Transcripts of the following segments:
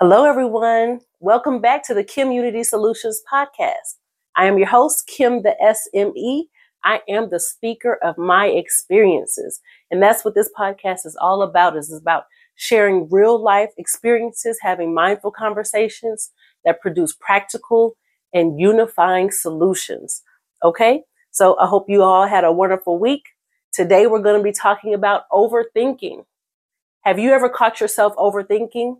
Hello, everyone. Welcome back to the KimUnity Soulutions podcast. I am your host, Kim the SME. I am the speaker of my experiences. And that's what this podcast is all about. Is about sharing real life experiences, having mindful conversations that produce practical and unifying solutions. Okay. So I hope you all had a wonderful week. Today we're going to be talking about overthinking. Have you ever caught yourself overthinking?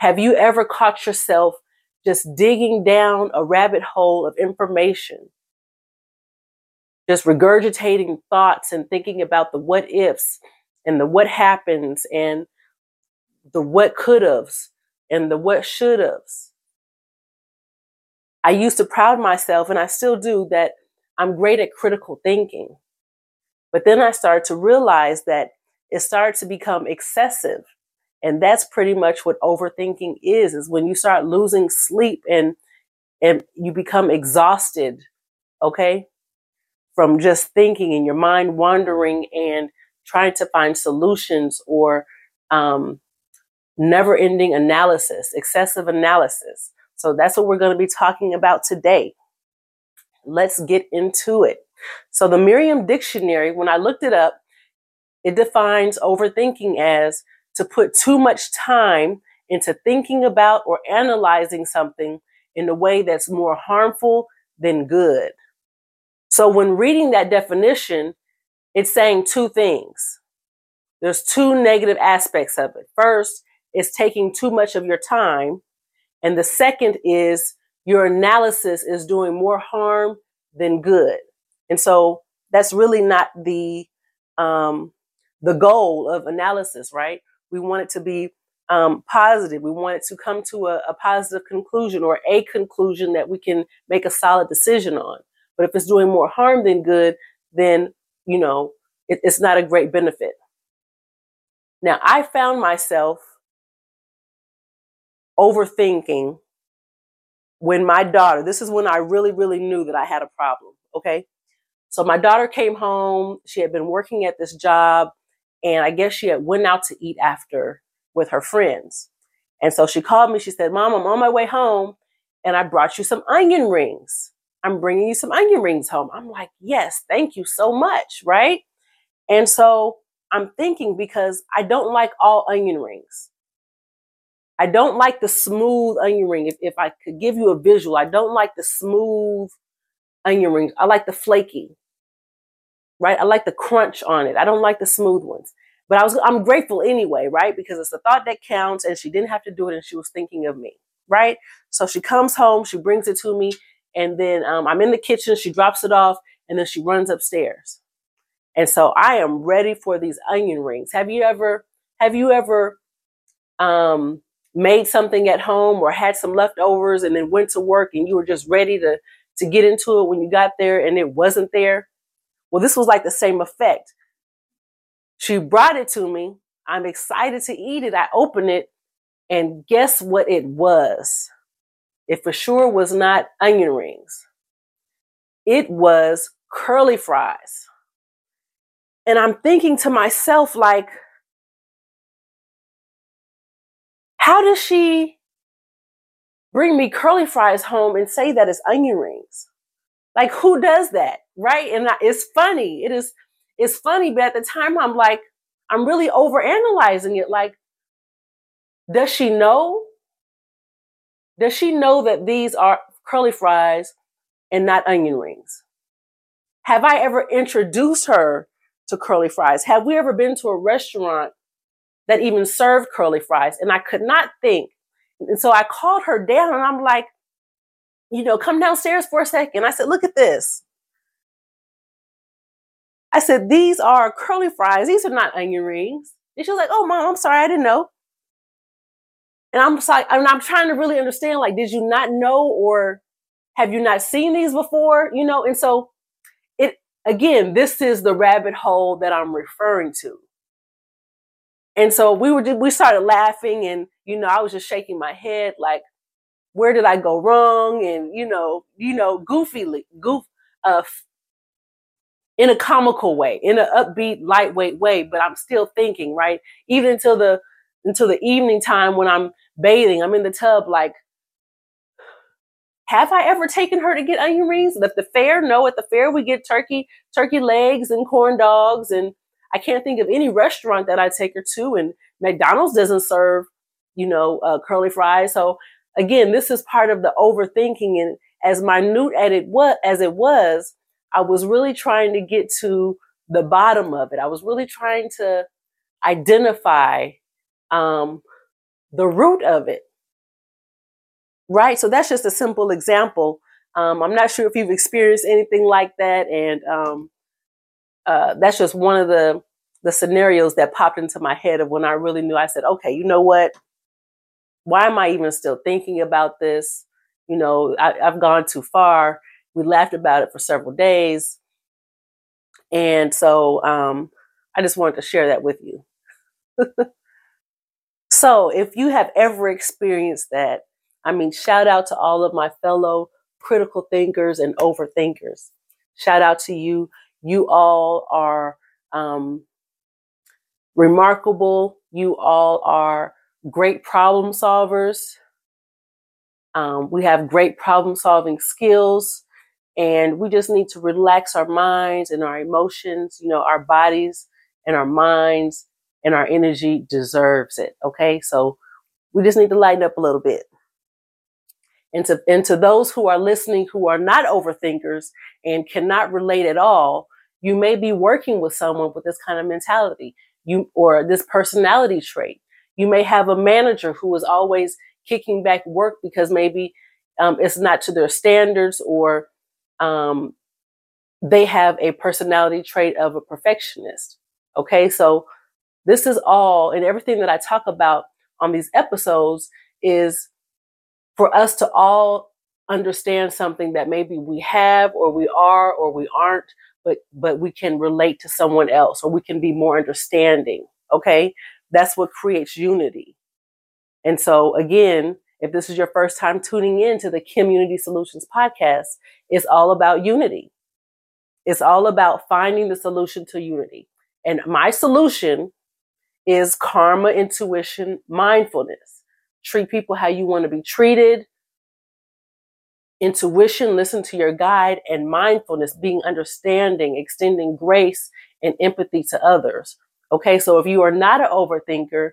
Have you ever caught yourself just digging down a rabbit hole of information? Just regurgitating thoughts and thinking about the what ifs and the what happens and the what could haves and the what should haves. I used to proud myself, and I still do, that I'm great at critical thinking. But then I started to realize that it started to become excessive and that's pretty much what overthinking is is when you start losing sleep and and you become exhausted okay? From just thinking and your mind wandering and trying to find solutions or um, never ending analysis excessive analysis. So that's what we're going to be talking about today. Let's get into it. So the merriam dictionary when i looked it up it defines overthinking as to put too much time into thinking about or analyzing something in a way that's more harmful than good. So when reading that definition, it's saying two things. There's two negative aspects of it. First, it's taking too much of your time. And the second is your analysis is doing more harm than good. And so that's really not the, um, the goal of analysis, right? We want it to be um, positive. We want it to come to a, a positive conclusion or a conclusion that we can make a solid decision on. But if it's doing more harm than good, then, you know, it, it's not a great benefit. Now, I found myself overthinking when my daughter, this is when I really, really knew that I had a problem. Okay. So my daughter came home. She had been working at this job and I guess she had went out to eat after with her friends. And so she called me. She said, Mom, I'm on my way home and I brought you some onion rings. I'm bringing you some onion rings home. I'm like, yes, thank you so much. Right. And so I'm thinking because I don't like all onion rings. I don't like the smooth onion ring. If, if I could give you a visual, I don't like the smooth onion rings. I like the flaky right? I like the crunch on it. I don't like the smooth ones. But I was I'm grateful anyway, right? Because it's the thought that counts and she didn't have to do it and she was thinking of me, right? So she comes home, she brings it to me, and then um, I'm in the kitchen, she drops it off, and then she runs upstairs. And so I am ready for these onion rings. Have you ever have you ever um, made something at home or had some leftovers and then went to work and you were just ready to to get into it when you got there and it wasn't there? Well, this was like the same effect. She brought it to me. I'm excited to eat it. I open it, and guess what it was? It for sure was not onion rings. It was curly fries. And I'm thinking to myself, like, how does she bring me curly fries home and say that it's onion rings? Like, who does that? Right. And it's funny. It is, it's funny. But at the time, I'm like, I'm really over analyzing it. Like, does she know? Does she know that these are curly fries and not onion rings? Have I ever introduced her to curly fries? Have we ever been to a restaurant that even served curly fries? And I could not think. And so I called her down and I'm like, you know, come downstairs for a second. I said, look at this. I said, these are curly fries. These are not onion rings. And she was like, oh, mom, I'm sorry. I didn't know. And I'm like, and I'm trying to really understand, like, did you not know or have you not seen these before? You know, and so it, again, this is the rabbit hole that I'm referring to. And so we were, we started laughing and, you know, I was just shaking my head like, where did I go wrong? And you know, you know, goofy, goof, uh, in a comical way, in an upbeat, lightweight way. But I'm still thinking, right? Even until the until the evening time when I'm bathing. I'm in the tub, like, have I ever taken her to get onion rings? At the fair, no. At the fair, we get turkey, turkey legs and corn dogs, and I can't think of any restaurant that I take her to. And McDonald's doesn't serve, you know, uh, curly fries. So again, this is part of the overthinking. And as minute as it was, as it was, I was really trying to get to the bottom of it. I was really trying to identify um, the root of it. Right. So that's just a simple example. Um, I'm not sure if you've experienced anything like that, and um, uh, that's just one of the the scenarios that popped into my head of when I really knew. I said, okay, you know what? Why am I even still thinking about this? You know, I, I've gone too far. We laughed about it for several days, and so um, I just wanted to share that with you. so, if you have ever experienced that, I mean, shout out to all of my fellow critical thinkers and overthinkers. Shout out to you. You all are um, remarkable. You all are great problem solvers. Um, we have great problem solving skills, and we just need to relax our minds and our emotions. You know, our bodies and our minds and our energy deserves it. Okay, so we just need to lighten up a little bit. And to, and to those who are listening who are not overthinkers and cannot relate at all, you may be working with someone with this kind of mentality you or this personality trait. You may have a manager who is always kicking back work because maybe um, it's not to their standards or um, they have a personality trait of a perfectionist. Okay, so this is all and everything that I talk about on these episodes is for us to all understand something that maybe we have or we are or we aren't but but we can relate to someone else or we can be more understanding okay that's what creates unity and so again if this is your first time tuning in to the KimUnity Soulutions podcast it's all about unity it's all about finding the solution to unity and my solution is karma intuition mindfulness treat people how you want to be treated. Intuition, listen to your guide, and mindfulness, being understanding, extending grace and empathy to others. Okay, so if you are not an overthinker,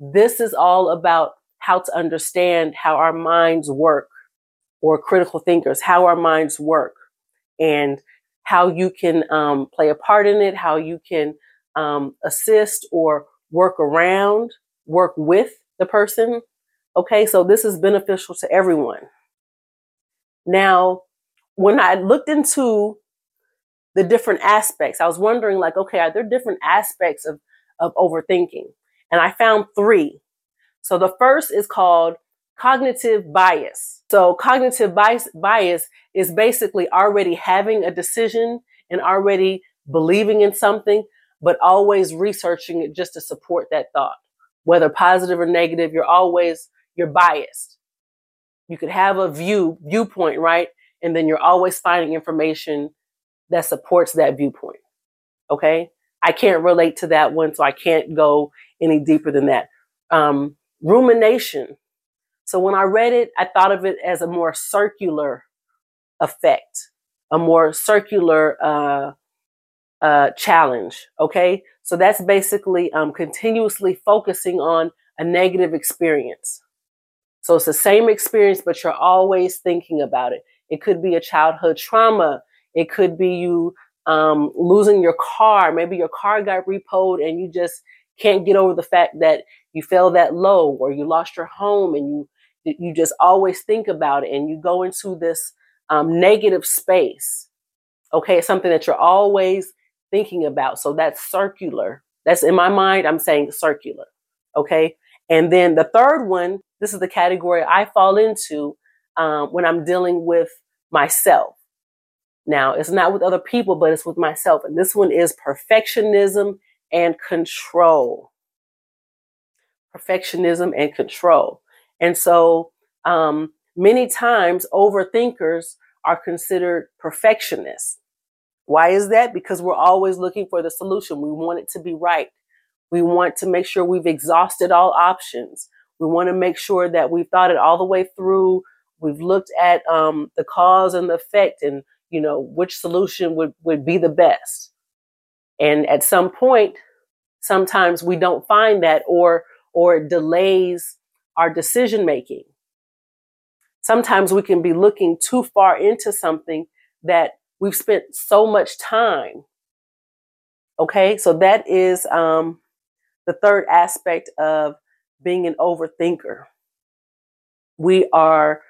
this is all about how to understand how our minds work, or critical thinkers, how our minds work, and how you can um, play a part in it, how you can um, assist or work around, work with the person. Okay, so this is beneficial to everyone. Now, when I looked into the different aspects, I was wondering, like, okay, are there different aspects of, of overthinking? And I found three. So the first is called cognitive bias. So cognitive bias, bias is basically already having a decision and already believing in something, but always researching it just to support that thought whether positive or negative, you're always, you're biased. You could have a view, viewpoint, right? And then you're always finding information that supports that viewpoint. Okay. I can't relate to that one, so I can't go any deeper than that. Um, rumination. So when I read it, I thought of it as a more circular effect, a more circular uh, uh, challenge. Okay. So that's basically um, continuously focusing on a negative experience. So it's the same experience, but you're always thinking about it. It could be a childhood trauma. It could be you um, losing your car. Maybe your car got repoed and you just can't get over the fact that you fell that low or you lost your home and you you just always think about it and you go into this um, negative space. Okay, it's something that you're always thinking about. So that's circular. That's in my mind, I'm saying circular. Okay. And then the third one, this is the category I fall into um, when I'm dealing with myself. Now, it's not with other people, but it's with myself. And this one is perfectionism and control. Perfectionism and control. And so, um, many times overthinkers are considered perfectionists. Why is that? Because we're always looking for the solution. We want it to be right. We want to make sure we've exhausted all options. We want to make sure that we've thought it all the way through. We've looked at um, the cause and the effect and, you know, which solution would, would be the best. And at some point, sometimes we don't find that or, or delays our decision making. Sometimes we can be looking too far into something that we've spent so much time. Okay, so that is um, the third aspect of being an overthinker. We are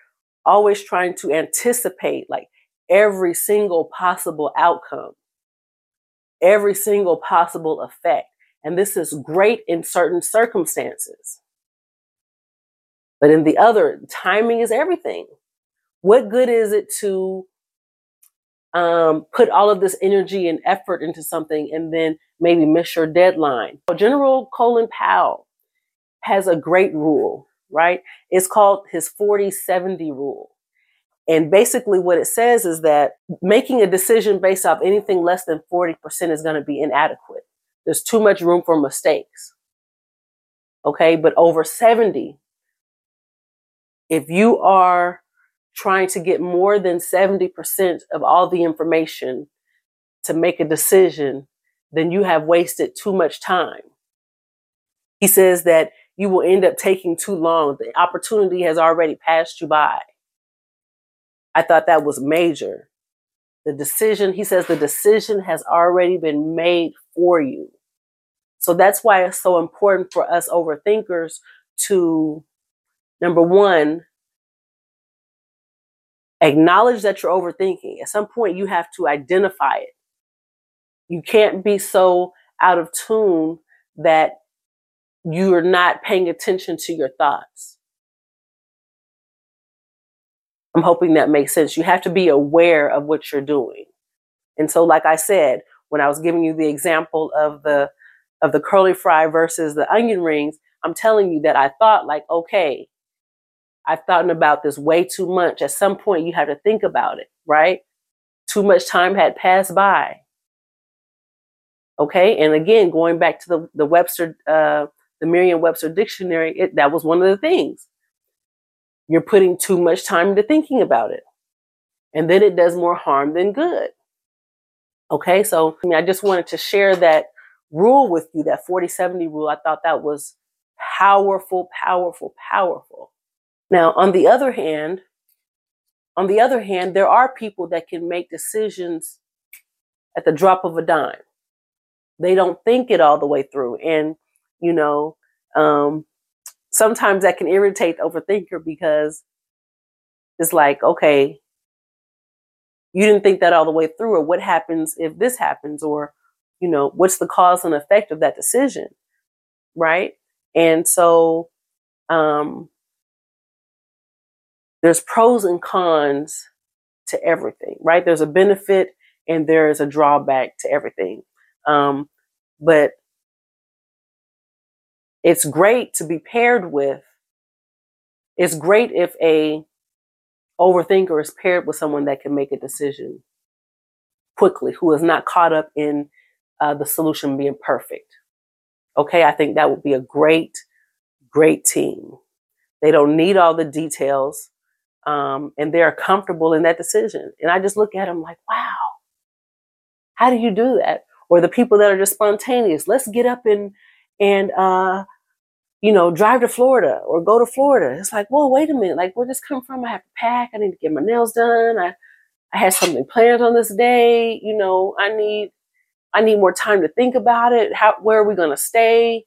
always trying to anticipate like every single possible outcome, every single possible effect. And this is great in certain circumstances. But in the other, timing is everything. What good is it to um, put all of this energy and effort into something and then maybe miss your deadline? General Colin Powell has a great rule, right? It's called his 40 70 rule. And basically, what it says is that making a decision based off anything less than 40% is going to be inadequate. There's too much room for mistakes. Okay, but over 70, if you are trying to get more than 70% of all the information to make a decision, then you have wasted too much time. He says that you will end up taking too long. The opportunity has already passed you by. I thought that was major. The decision, he says, the decision has already been made for you. So that's why it's so important for us overthinkers to Number one, acknowledge that you're overthinking. At some point, you have to identify it. You can't be so out of tune that you're not paying attention to your thoughts. I'm hoping that makes sense. You have to be aware of what you're doing. And so, like I said, when I was giving you the example of the of the curly fry versus the onion rings, I'm telling you that I thought like, okay, I've thought about this way too much. At some point, you have to think about it, right? Too much time had passed by. Okay, and again, going back to the the Webster, uh, the Merriam-Webster dictionary, it, that was one of the things. You're putting too much time into thinking about it, and then it does more harm than good. Okay, so I, mean, I just wanted to share that rule with you, that 40-70 rule. I thought that was powerful, powerful, powerful. Now, on the other hand, on the other hand, there are people that can make decisions at the drop of a dime. They don't think it all the way through. And, you know, um, sometimes that can irritate the overthinker because it's like, okay, you didn't think that all the way through, or what happens if this happens, or, you know, what's the cause and effect of that decision, right? And so, um, there's pros and cons to everything, right? There's a benefit and there is a drawback to everything. Um, but it's great to be paired with. It's great if a overthinker is paired with someone that can make a decision quickly, who is not caught up in uh, the solution being perfect. Okay, I think that would be a great, great team. They don't need all the details um, and they're comfortable in that decision. And I just look at them like, wow, how do you do that? Or the people that are just spontaneous. Let's get up and and uh, you know drive to Florida or go to Florida. It's like, whoa, wait a minute. Like, where this come from? I have to pack. I need to get my nails done. I I had something planned on this day. You know, I need I need more time to think about it. How where are we going to stay?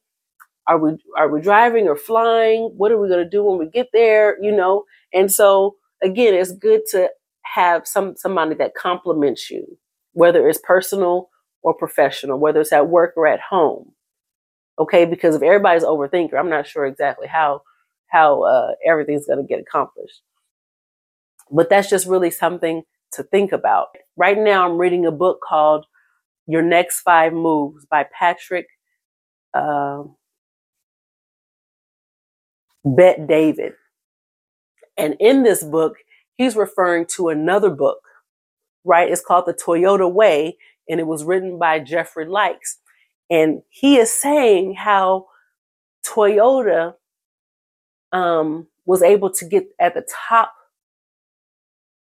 Are we are we driving or flying? What are we going to do when we get there? You know, and so again, it's good to have some somebody that compliments you, whether it's personal or professional, whether it's at work or at home. Okay, because if everybody's overthinker, I'm not sure exactly how how uh, everything's going to get accomplished. But that's just really something to think about. Right now, I'm reading a book called Your Next Five Moves by Patrick uh, Bet-David. And in this book, he's referring to another book, right? It's called The Toyota Way, and it was written by Jeffrey Liker. And he is saying how Toyota um, was able to get at the top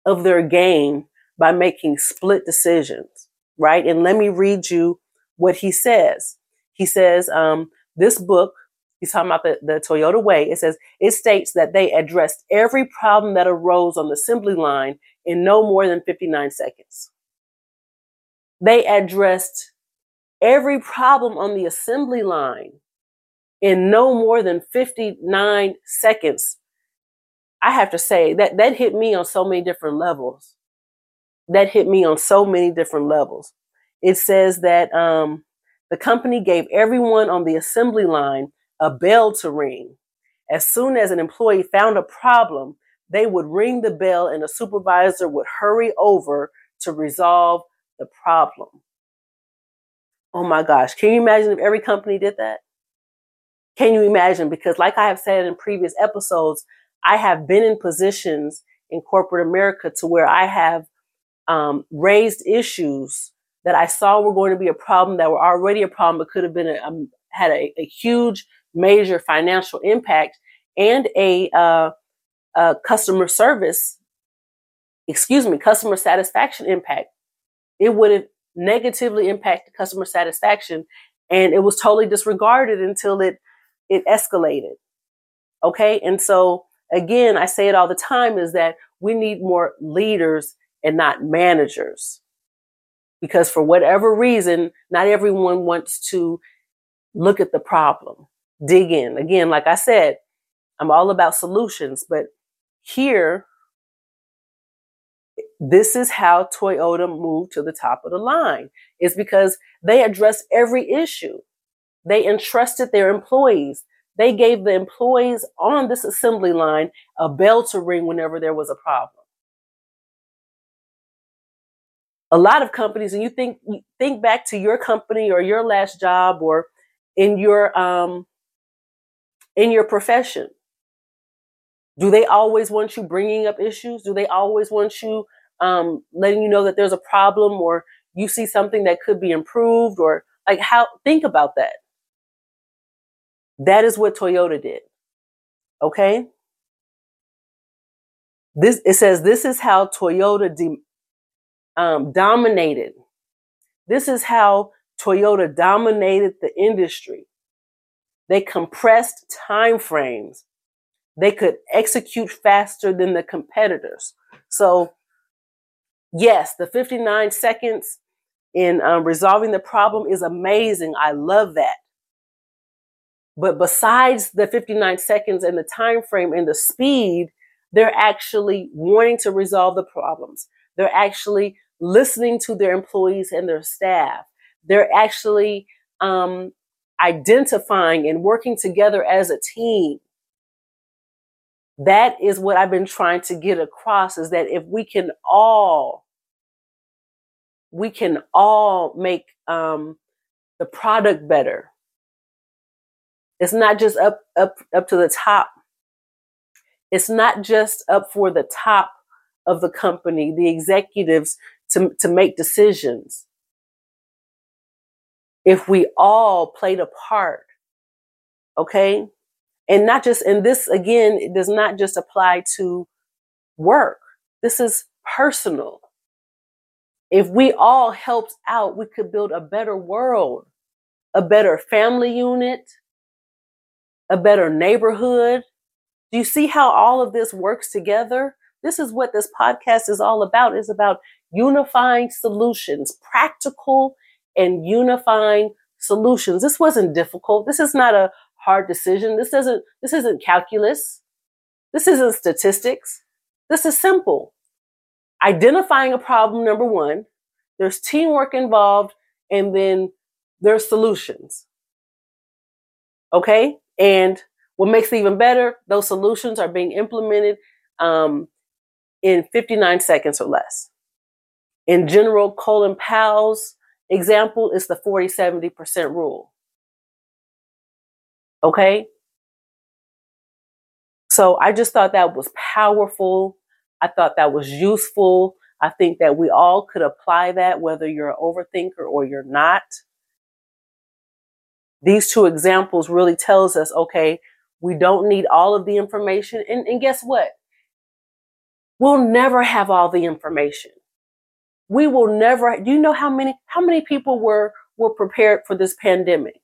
of their game by making split decisions, right? And let me read you what he says. He says, um, this book, he's talking about the, the Toyota Way, it says, it states that they addressed every problem that arose on the assembly line in no more than 59 seconds. They addressed every problem on the assembly line in no more than 59 seconds. I have to say that that hit me on so many different levels. That hit me on so many different levels. It says that um, the company gave everyone on the assembly line a bell to ring. As soon as an employee found a problem, they would ring the bell and a supervisor would hurry over to resolve the problem. Oh my gosh. Can you imagine if every company did that? Can you imagine? Because, like I have said in previous episodes, I have been in positions in corporate America to where I have um, raised issues that I saw were going to be a problem that were already a problem, but could have been a, um, had a, a, huge, major financial impact and a, uh, a customer service, excuse me, customer satisfaction impact. It would have negatively impacted customer satisfaction, and it was totally disregarded until it it escalated. Okay, and so again, I say it all the time: is that we need more leaders and not managers because for whatever reason, not everyone wants to look at the problem, dig in. Again, like I said, I'm all about solutions, but here, this is how Toyota moved to the top of the line. Is because they addressed every issue. They entrusted their employees. They gave the employees on this assembly line a bell to ring whenever there was a problem. a lot of companies, and you think think back to your company or your last job or in your um, in your profession. Do they always want you bringing up issues? Do they always want you um, letting you know that there's a problem or you see something that could be improved or like how? Think about that. That is what Toyota did. Okay. This it says this is how Toyota de- um, dominated. This is how Toyota dominated the industry. They compressed time frames. They could execute faster than the competitors. So, yes, the 59 seconds in um, resolving the problem is amazing. I love that. But besides the 59 seconds and the time frame and the speed, they're actually wanting to resolve the problems. They're actually listening to their employees and their staff. They're actually um, identifying and working together as a team. That is what I've been trying to get across is that if we can all, we can all make um, the product better. It's not just up, up, up to the top. It's not just up for the top of the company, the executives to, to make decisions. If we all played a part, okay? And not just, and this again, it does not just apply to work. This is personal. If we all helped out, we could build a better world, a better family unit, a better neighborhood. Do you see how all of this works together? This is what this podcast is all about. It's about unifying solutions, practical and unifying solutions. This wasn't difficult. This is not a hard decision. This doesn't this isn't calculus. This isn't statistics. This is simple. Identifying a problem number 1, there's teamwork involved and then there's solutions. Okay? And what makes it even better, those solutions are being implemented um, in 59 seconds or less. In general, Colin Powell's example is the 40 70% rule. Okay? So I just thought that was powerful. I thought that was useful. I think that we all could apply that, whether you're an overthinker or you're not. these two examples really tells us, okay, we don't need all of the information. And, and guess what? We'll never have all the information. We will never, do you know how many, how many people were, were prepared for this pandemic?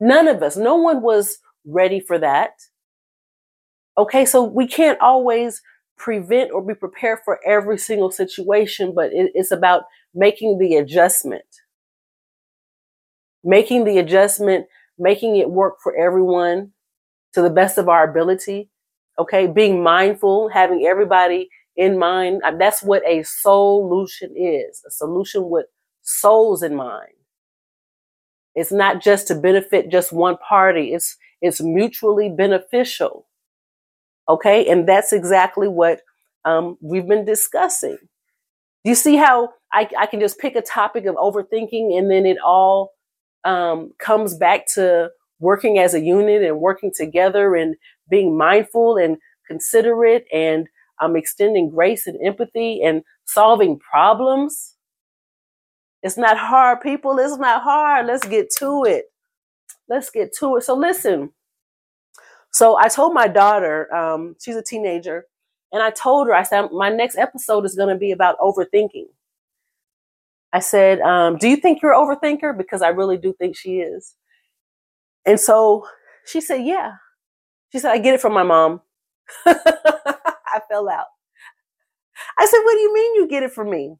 None of us, no one was ready for that. Okay, so we can't always prevent or be prepared for every single situation, but it, it's about making the adjustment. Making the adjustment, making it work for everyone to the best of our ability. Okay, being mindful, having everybody in mind. That's what a solution is a solution with souls in mind. It's not just to benefit just one party, it's, it's mutually beneficial. Okay, and that's exactly what um, we've been discussing. You see how I, I, can just pick a topic of overthinking and then it all um, comes back to working as a unit and working together and being mindful and considerate and um, extending grace and empathy and solving problems. It's not hard, people. It's not hard. Let's get to it. Let's get to it. So, listen. So, I told my daughter, um, she's a teenager, and I told her, I said, my next episode is going to be about overthinking. I said, um, Do you think you're an overthinker? Because I really do think she is. And so she said, Yeah. She said, I get it from my mom. I fell out. I said, What do you mean you get it from me?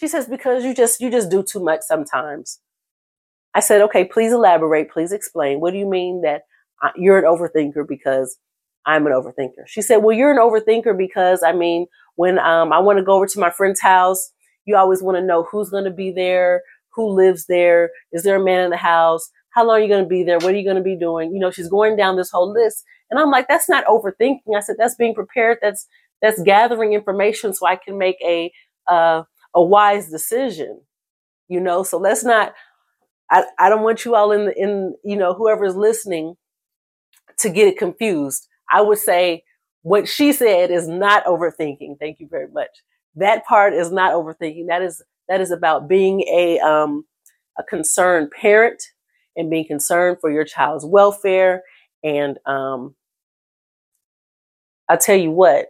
She says, Because you just you just do too much sometimes. I said, Okay, please elaborate, please explain. What do you mean that you're an overthinker because I'm an overthinker? She said, Well, you're an overthinker because I mean, when um, I want to go over to my friend's house, you always want to know who's going to be there, who lives there, is there a man in the house, how long are you going to be there, what are you going to be doing? You know, she's going down this whole list, and I'm like, that's not overthinking. I said, that's being prepared. That's that's gathering information so I can make a uh, a wise decision. You know, so let's not. I, I don't want you all in the, in you know whoever's listening to get it confused. I would say what she said is not overthinking. Thank you very much. That part is not overthinking. That is that is about being a um, a concerned parent and being concerned for your child's welfare and um, I tell you what,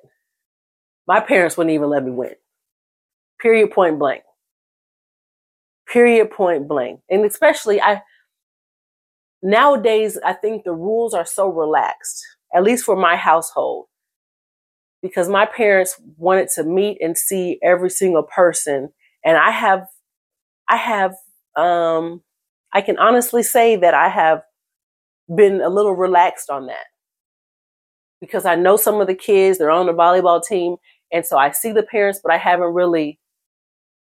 my parents wouldn't even let me win. Period, point blank. Period, point blank. And especially, I nowadays, I think the rules are so relaxed, at least for my household, because my parents wanted to meet and see every single person. And I have, I have, um, I can honestly say that I have been a little relaxed on that because I know some of the kids, they're on the volleyball team. And so I see the parents, but I haven't really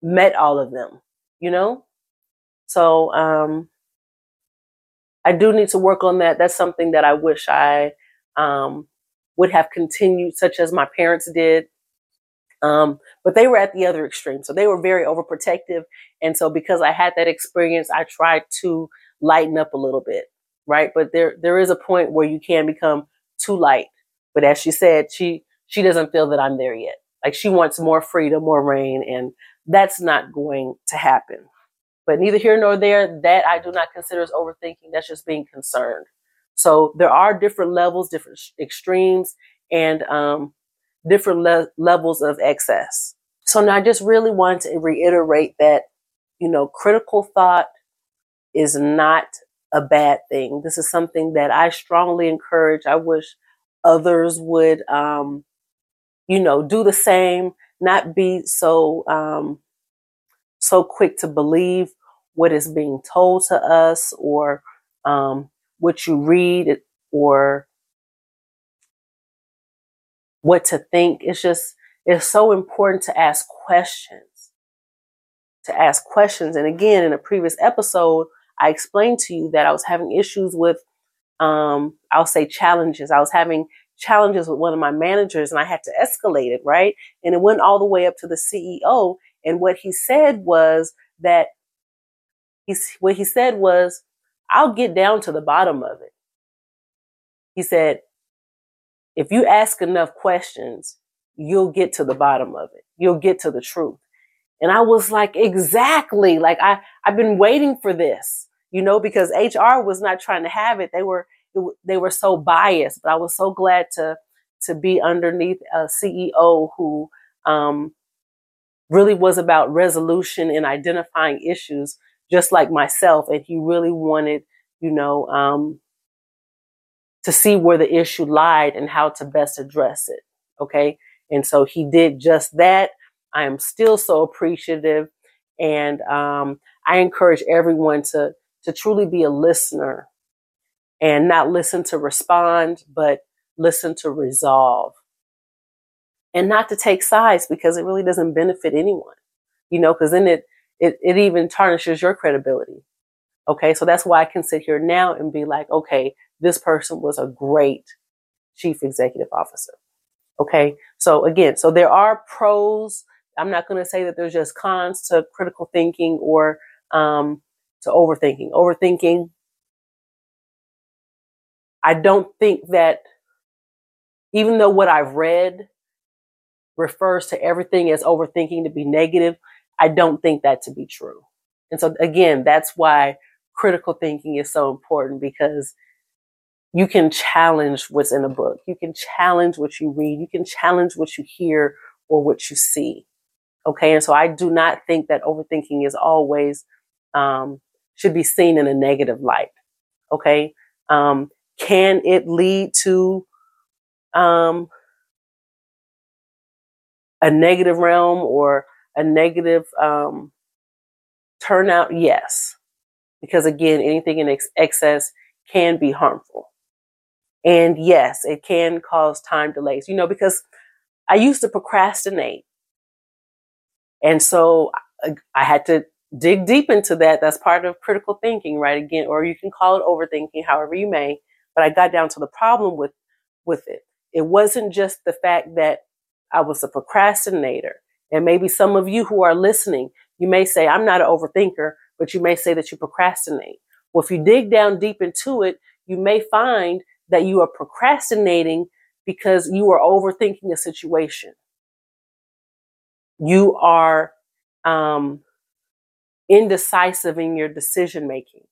met all of them, you know? So um, I do need to work on that. That's something that I wish I um, would have continued, such as my parents did. Um, but they were at the other extreme. So they were very overprotective. And so because I had that experience, I tried to lighten up a little bit, right? But there there is a point where you can become too light but as she said, she she doesn't feel that I'm there yet. Like she wants more freedom, more reign, and that's not going to happen. But neither here nor there, that I do not consider as overthinking. That's just being concerned. So there are different levels, different extremes, and um, different le- levels of excess. So now I just really want to reiterate that, you know, critical thought is not a bad thing. This is something that I strongly encourage. I wish others would, um, you know, do the same, not be so, um, so quick to believe what is being told to us or um, what you read or what to think. It's just, it's so important to ask questions. To ask questions. And again, in a previous episode, I explained to you that I was having issues with um, I'll say challenges. I was having challenges with one of my managers and I had to escalate it, right? And it went all the way up to the CEO. And what he said was that he's, what he said was, I'll get down to the bottom of it. He said, if you ask enough questions, you'll get to the bottom of it. You'll get to the truth. And I was like, exactly. Like I, I've been waiting for this. you know, because HR was not trying to have it. They were they were so biased. But I was so glad to to be underneath a CEO who um, really was about resolution and identifying issues, just like myself. And he really wanted, you know, um, to see where the issue lied and how to best address it. Okay. And so he did just that. I am still so appreciative. And um, I encourage everyone to, to truly be a listener and not listen to respond, but listen to resolve. And not to take sides because it really doesn't benefit anyone, you know, because then it, it, it even tarnishes your credibility. Okay. So that's why I can sit here now and be like, okay, this person was a great chief executive officer. Okay. So again, so there are pros. I'm not going to say that there's just cons to critical thinking or um, to overthinking. Overthinking, I don't think that even though what I've read refers to everything as overthinking to be negative, I don't think that to be true. And so again, that's why critical thinking is so important because you can challenge what's in a book. You can challenge what you read. You can challenge what you hear or what you see. Okay. And so I do not think that overthinking is always, um, should be seen in a negative light. Okay. Um, can it lead to, um, a negative realm or a negative, um, turnout? Yes. Because again, anything in ex- excess can be harmful. And yes, it can cause time delays, you know, because I used to procrastinate. And so I had to dig deep into that. That's part of critical thinking, right? Again, or you can call it overthinking, however you may. But I got down to the problem with, with it. It wasn't just the fact that I was a procrastinator. And maybe some of you who are listening, you may say, I'm not an overthinker, but you may say that you procrastinate. Well, if you dig down deep into it, you may find that you are procrastinating because you are overthinking a situation. You are um, indecisive in your decision making.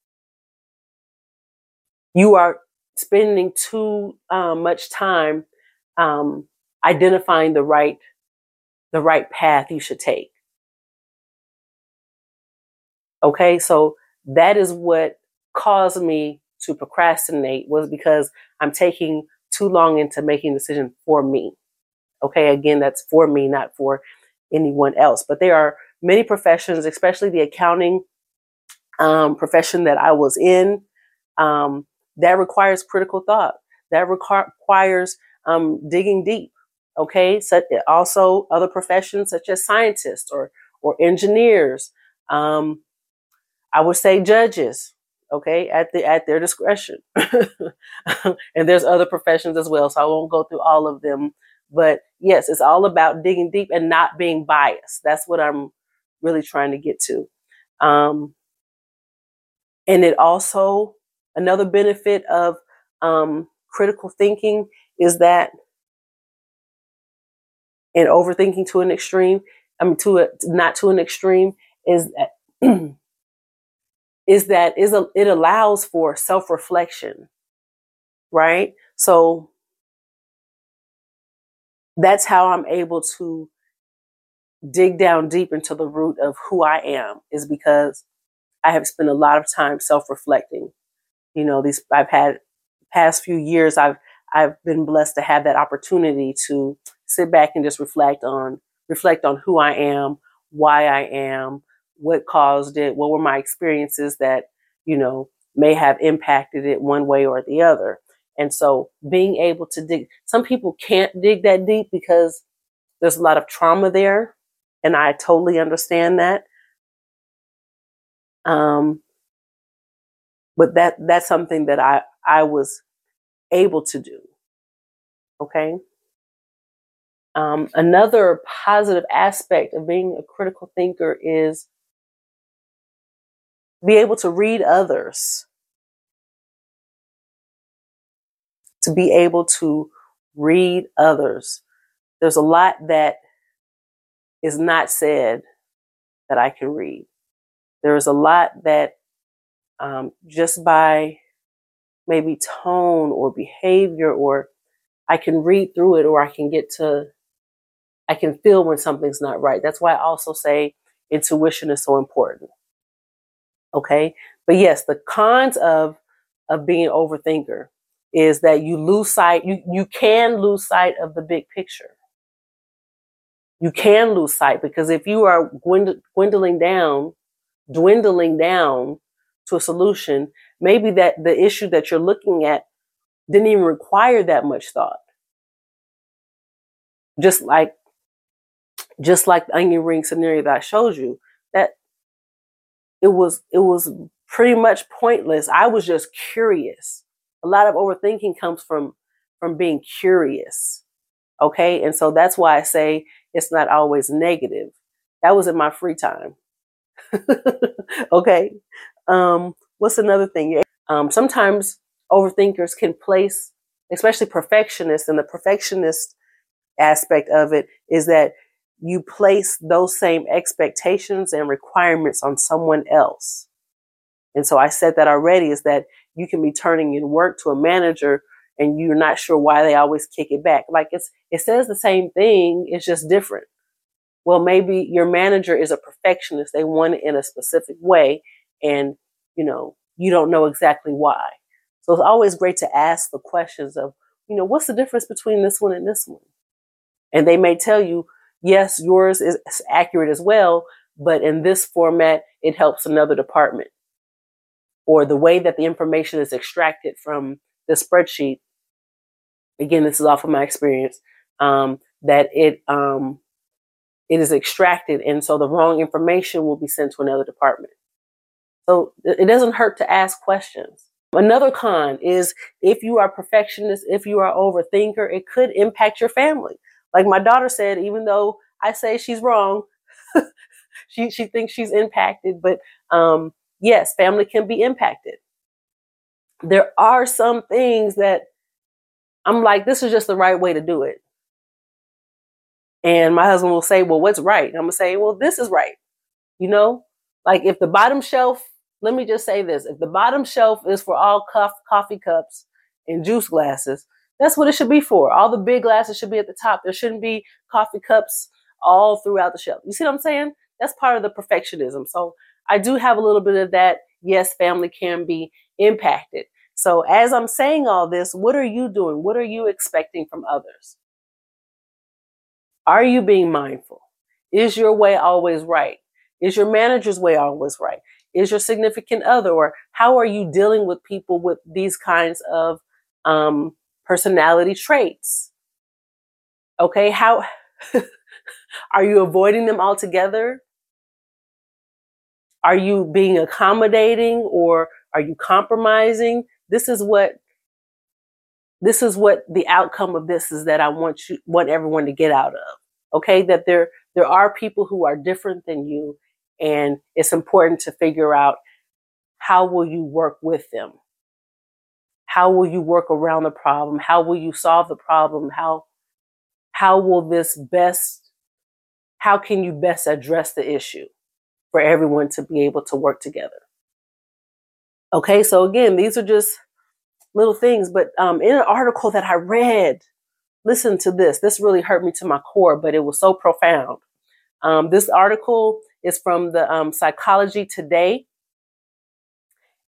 You are spending too um, much time um, identifying the right the right path you should take. Okay, so that is what caused me to procrastinate was because I'm taking too long into making a decision for me. Okay, again, that's for me, not for anyone else. But there are many professions, especially the accounting um, profession that I was in, um, that requires critical thought. That requires requires um, digging deep. Okay, so also other professions such as scientists or or engineers. Um, I would say judges okay, at the at their discretion. and there's other professions as well, so I won't go through all of them. But yes, it's all about digging deep and not being biased. That's what I'm really trying to get to. Um, and it also another benefit of um, critical thinking is that and overthinking to an extreme, I mean to a not to an extreme, is that is that is a, it allows for self-reflection right? So that's how i'm able to dig down deep into the root of who i am is because i have spent a lot of time self-reflecting you know these i've had past few years i've i've been blessed to have that opportunity to sit back and just reflect on reflect on who i am why i am what caused it, what were my experiences that, you know, may have impacted it one way or the other. And so being able to dig, some people can't dig that deep because there's a lot of trauma there. And I totally understand that. Um, but that, that's something that I, I was able to do. Okay. Um, another positive aspect of being a critical thinker is be able to read others, to be able to read others. There's a lot that is not said that I can read. There is a lot that um, just by maybe tone or behavior, or I can read through it, or I can get to, I can feel when something's not right. That's why I also say intuition is so important. Okay. But yes, the cons of, of being overthinker is that you lose sight, you, you can lose sight of the big picture. You can lose sight because if you are dwindling down, dwindling down to a solution, maybe that the issue that you're looking at didn't even require that much thought. Just like, just like the onion ring scenario that I showed you, that it was, it was pretty much pointless. I was just curious a lot of overthinking comes from from being curious okay and so that's why i say it's not always negative that was in my free time okay um what's another thing um sometimes overthinkers can place especially perfectionists and the perfectionist aspect of it is that you place those same expectations and requirements on someone else and so I said that already is that you can be turning in work to a manager and you're not sure why they always kick it back. Like it's it says the same thing, it's just different. Well, maybe your manager is a perfectionist. They want it in a specific way and you know, you don't know exactly why. So it's always great to ask the questions of, you know, what's the difference between this one and this one? And they may tell you, yes, yours is accurate as well, but in this format, it helps another department or the way that the information is extracted from the spreadsheet, again, this is off of my experience, um, that it um, it is extracted, and so the wrong information will be sent to another department. So it doesn't hurt to ask questions. Another con is if you are perfectionist, if you are overthinker, it could impact your family. Like my daughter said, even though I say she's wrong, she she thinks she's impacted, but um, yes, family can be impacted. There are some things that I'm like, this is just the right way to do it. And my husband will say, well, what's right? And I'm to say, well, this is right. You know, like if the bottom shelf, let me just say this if the bottom shelf is for all cuff, coffee cups and juice glasses, that's what it should be for. All the big glasses should be at the top. There shouldn't be coffee cups all throughout the shelf. You see what I'm saying? That's part of the perfectionism. So I do have a little bit of that. Yes, family can be impacted. So as I'm saying all this, what are you doing? What are you expecting from others? Are you being mindful? Is your way always right? Is your manager's way always right? Is your significant other, or how are you dealing with people with these kinds of um, personality traits? Okay, how are you avoiding them altogether? Are you being accommodating or are you compromising? This is what this is what the outcome of this is that I want you want everyone to get out of. Okay, that there there are people who are different than you and it's important to figure out how will you work with them? How will you work around the problem? How will you solve the problem? How how will this best how can you best address the issue? for everyone to be able to work together. Okay, so again, these are just little things, but um, in an article that I read, listen to this. This really hurt me to my core, but it was so profound. Um, this article is from the um, Psychology Today,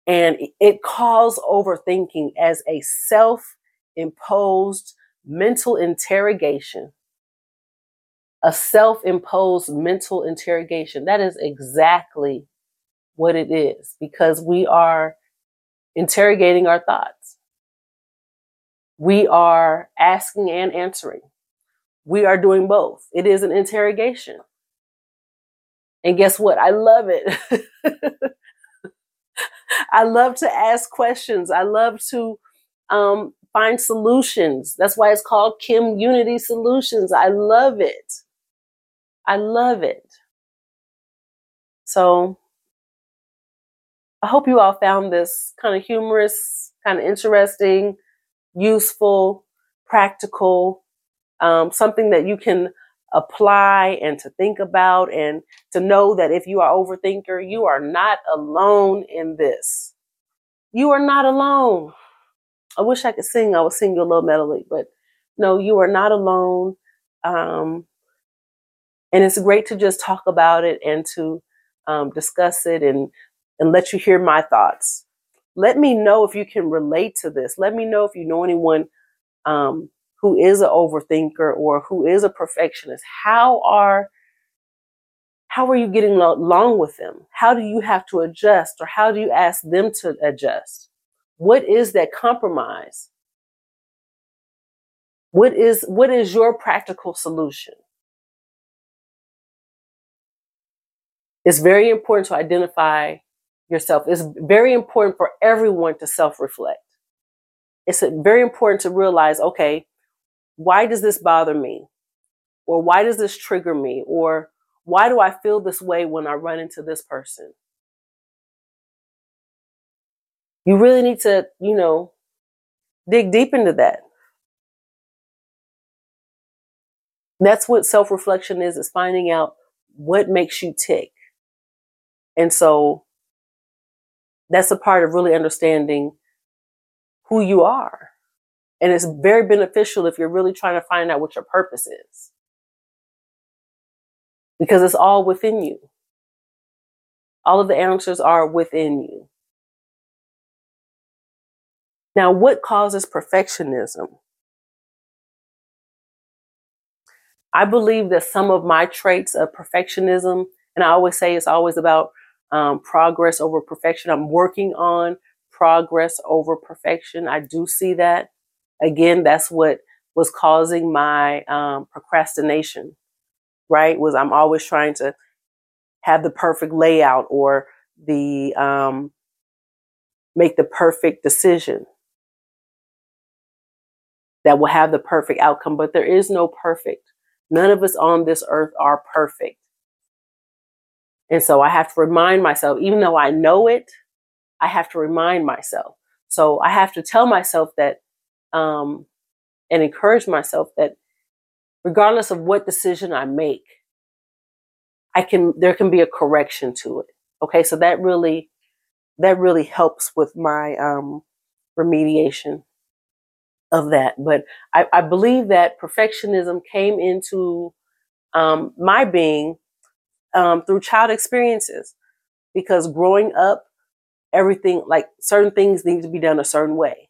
and it calls overthinking as a self imposed mental interrogation a self imposed mental interrogation. That is exactly what it is because we are interrogating our thoughts. We are asking and answering. We are doing both. It is an interrogation. And guess what? I love it. I love to ask questions. I love to um, find solutions. That's why it's called KimUnity Soulutions. I love it. I love it. So I hope you all found this kind of humorous, kind of interesting, useful, practical, um, something that you can apply and to think about and to know that if you are overthinker, you are not alone in this. You are not alone. I wish I could sing. I would sing you a little melody, but no, you are not alone. Um, and it's great to just talk about it and to um, discuss it and and let you hear my thoughts. Let me know if you can relate to this. Let me know if you know anyone um, who is an overthinker or who is a perfectionist. How are how are you getting along with them? How do you have to adjust or how do you ask them to adjust? What is that compromise? What is what is your practical solution? It's very important to identify yourself. It's very important for everyone to self reflect. It's very important to realize okay, why does this bother me? Or why does this trigger me? Or why do I feel this way when I run into this person? You really need to, you know, dig deep into that. That's what self reflection is, is finding out what makes you tick. And so that's a part of really understanding who you are. And it's very beneficial if you're really trying to find out what your purpose is. Because it's all within you. All of the answers are within you. Now, what causes perfectionism? I believe that some of my traits of perfectionism, and I always say it's always about um, progress over perfection. I'm working on progress over perfection. I do see that. Again, that's what was causing my um, procrastination, right? Was I'm always trying to have the perfect layout or the um, make the perfect decision that will have the perfect outcome. But there is no perfect. None of us on this earth are perfect. And so I have to remind myself, even though I know it, I have to remind myself. So I have to tell myself that, um, and encourage myself that regardless of what decision I make, I can, there can be a correction to it. Okay. So that really, that really helps with my, um, remediation of that. But I, I believe that perfectionism came into, um, my being um, through child experiences because growing up, everything like certain things need to be done a certain way.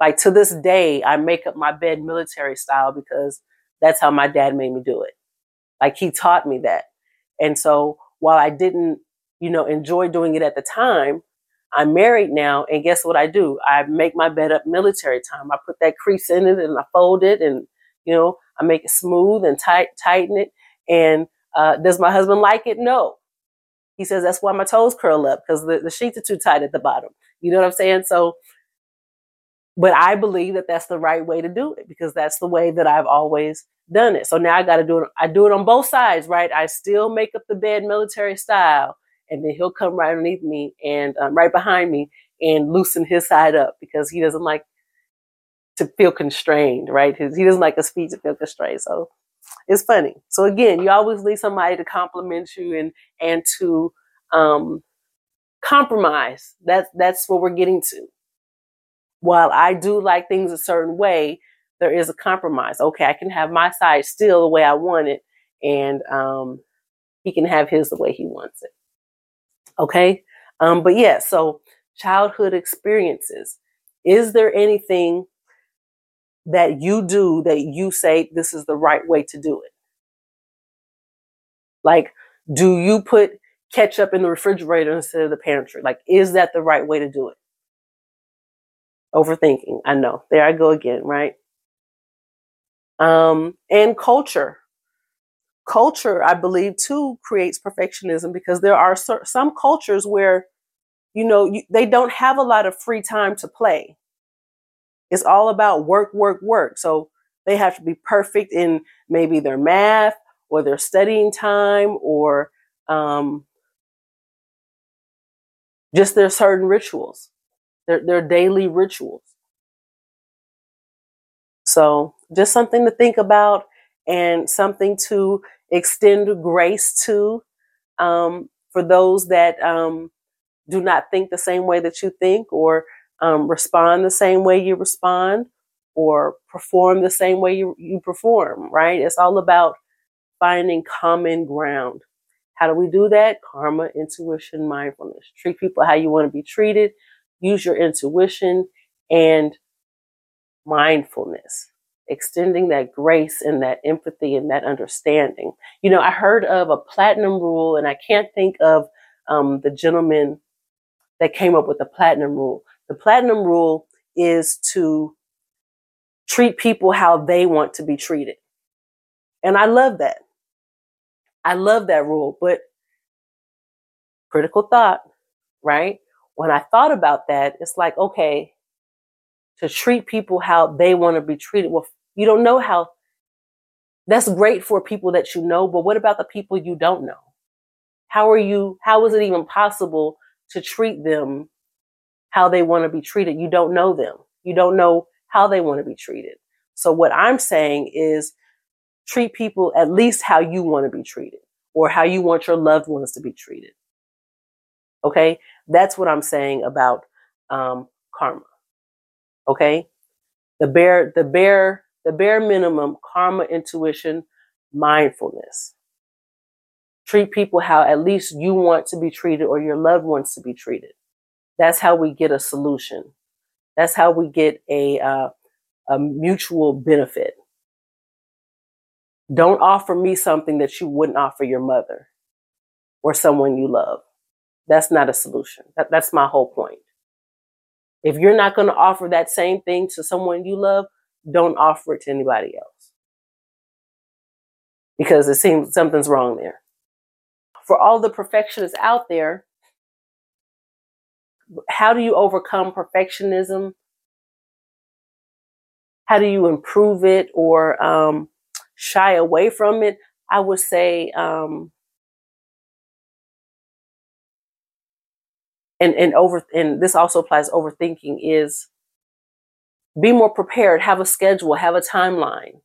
Like to this day, I make up my bed military style because that's how my dad made me do it. Like he taught me that. And so while I didn't, you know, enjoy doing it at the time, I'm married now, and guess what I do? I make my bed up military time. I put that crease in it and I fold it, and you know, I make it smooth and tight, tighten it, and uh, does my husband like it? No. He says that's why my toes curl up because the, the sheets are too tight at the bottom. You know what I'm saying? So, but I believe that that's the right way to do it because that's the way that I've always done it. So now I got to do it. I do it on both sides, right? I still make up the bed military style, and then he'll come right underneath me and um, right behind me and loosen his side up because he doesn't like to feel constrained, right? He doesn't like his feet to feel constrained. So it's funny. So again, you always need somebody to compliment you and and to um, compromise. That's that's what we're getting to. While I do like things a certain way, there is a compromise. Okay, I can have my side still the way I want it, and um, he can have his the way he wants it. Okay, um, but yeah. So childhood experiences. Is there anything that you do that you say this is the right way to do it? Like, do you put ketchup in the refrigerator instead of the pantry? Like, is that the right way to do it? Overthinking. I know. There I go again, right? Um, and culture. Culture, I believe, too, creates perfectionism because there are some cultures where, you know, you, they don't have a lot of free time to play. It's all about work, work, work. So they have to be perfect in maybe their math or their studying time or um, just their certain rituals, their, daily rituals. So just something to think about and something to extend grace to um, for those that um, do not think the same way that you think or um, respond the same way you respond or perform the same way you, you perform, right? It's all about finding common ground. How do we do that? Karma, intuition, mindfulness. Treat people how you want to be treated. Use your intuition and mindfulness, extending that grace and that empathy and that understanding. You know, I heard of a platinum rule, and I can't think of um, the gentleman that came up with the platinum rule. The platinum rule is to treat people how they want to be treated. And I love that. I love that rule, but critical thought, right? When I thought about that, it's like, okay, to treat people how they want to be treated. Well, you don't know how. That's great for people that you know, but what about the people you don't know? How are you, how is it even possible to treat them how they want to be treated? You don't know them. You don't know how they want to be treated. So what I'm saying is treat people at least how you want to be treated or how you want your loved ones to be treated. Okay. That's what I'm saying about um, karma. Okay. The bare, the bare, the bare minimum karma, intuition, mindfulness. Treat people how at least you want to be treated or your loved ones to be treated. That's how we get a solution. That's how we get a, uh, a mutual benefit. Don't offer me something that you wouldn't offer your mother or someone you love. That's not a solution. That, that's my whole point. If you're not going to offer that same thing to someone you love, don't offer it to anybody else. Because it seems something's wrong there. For all the perfectionists out there, how do you overcome perfectionism? How do you improve it or um, shy away from it? I would say um, and and over and this also applies overthinking is be more prepared have a schedule have a timeline.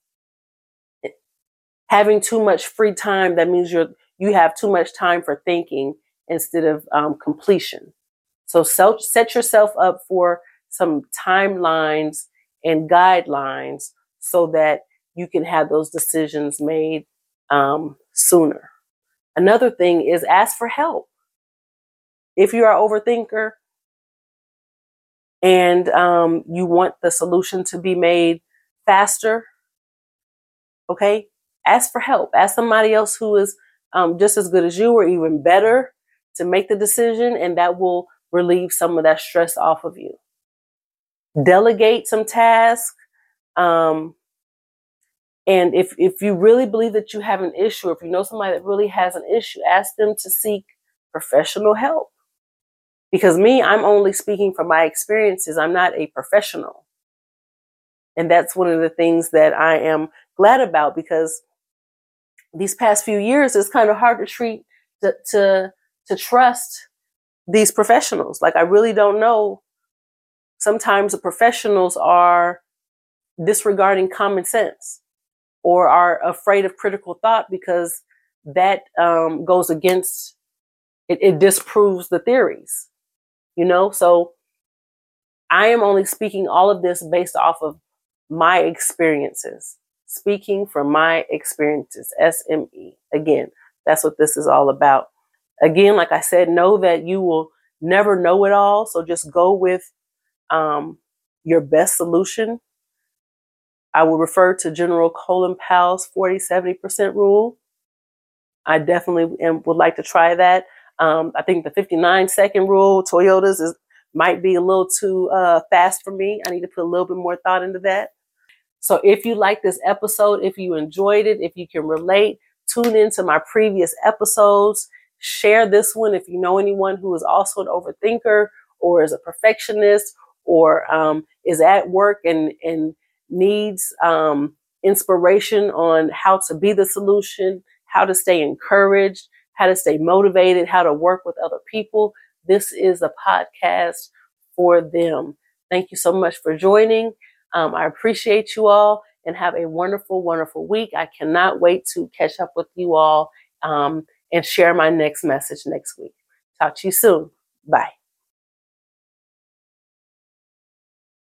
Having too much free time that means you're you have too much time for thinking instead of um, completion. So self, set yourself up for some timelines and guidelines so that you can have those decisions made um, sooner. Another thing is ask for help if you are overthinker and um, you want the solution to be made faster, okay, ask for help. Ask somebody else who is um, just as good as you or even better to make the decision, and that will relieve some of that stress off of you. Delegate some tasks. Um, and if, if you really believe that you have an issue, if you know somebody that really has an issue, ask them to seek professional help. Because me, I'm only speaking from my experiences. I'm not a professional. And that's one of the things that I am glad about because these past few years, it's kind of hard to treat, to, to, to trust these professionals. Like I really don't know. Sometimes the professionals are disregarding common sense or are afraid of critical thought because that um, goes against it, it disproves the theories you know? So I am only speaking all of this based off of my experiences, speaking from my experiences, SME. Again, that's what this is all about. Again, like I said, know that you will never know it all. So just go with um, your best solution. I will refer to General Colin Powell's 40 70% rule. I definitely would like to try that. Um, I think the 59 second rule, Toyotas is might be a little too uh, fast for me. I need to put a little bit more thought into that. So if you like this episode, if you enjoyed it, if you can relate, tune into my previous episodes. Share this one if you know anyone who is also an overthinker or is a perfectionist or um, is at work and and needs um, inspiration on how to be the solution, how to stay encouraged, how to stay motivated, how to work with other people. This is a podcast for them. Thank you so much for joining. Um, I appreciate you all and have a wonderful, wonderful week. I cannot wait to catch up with you all um, and share my next message next week. Talk to you soon. Bye.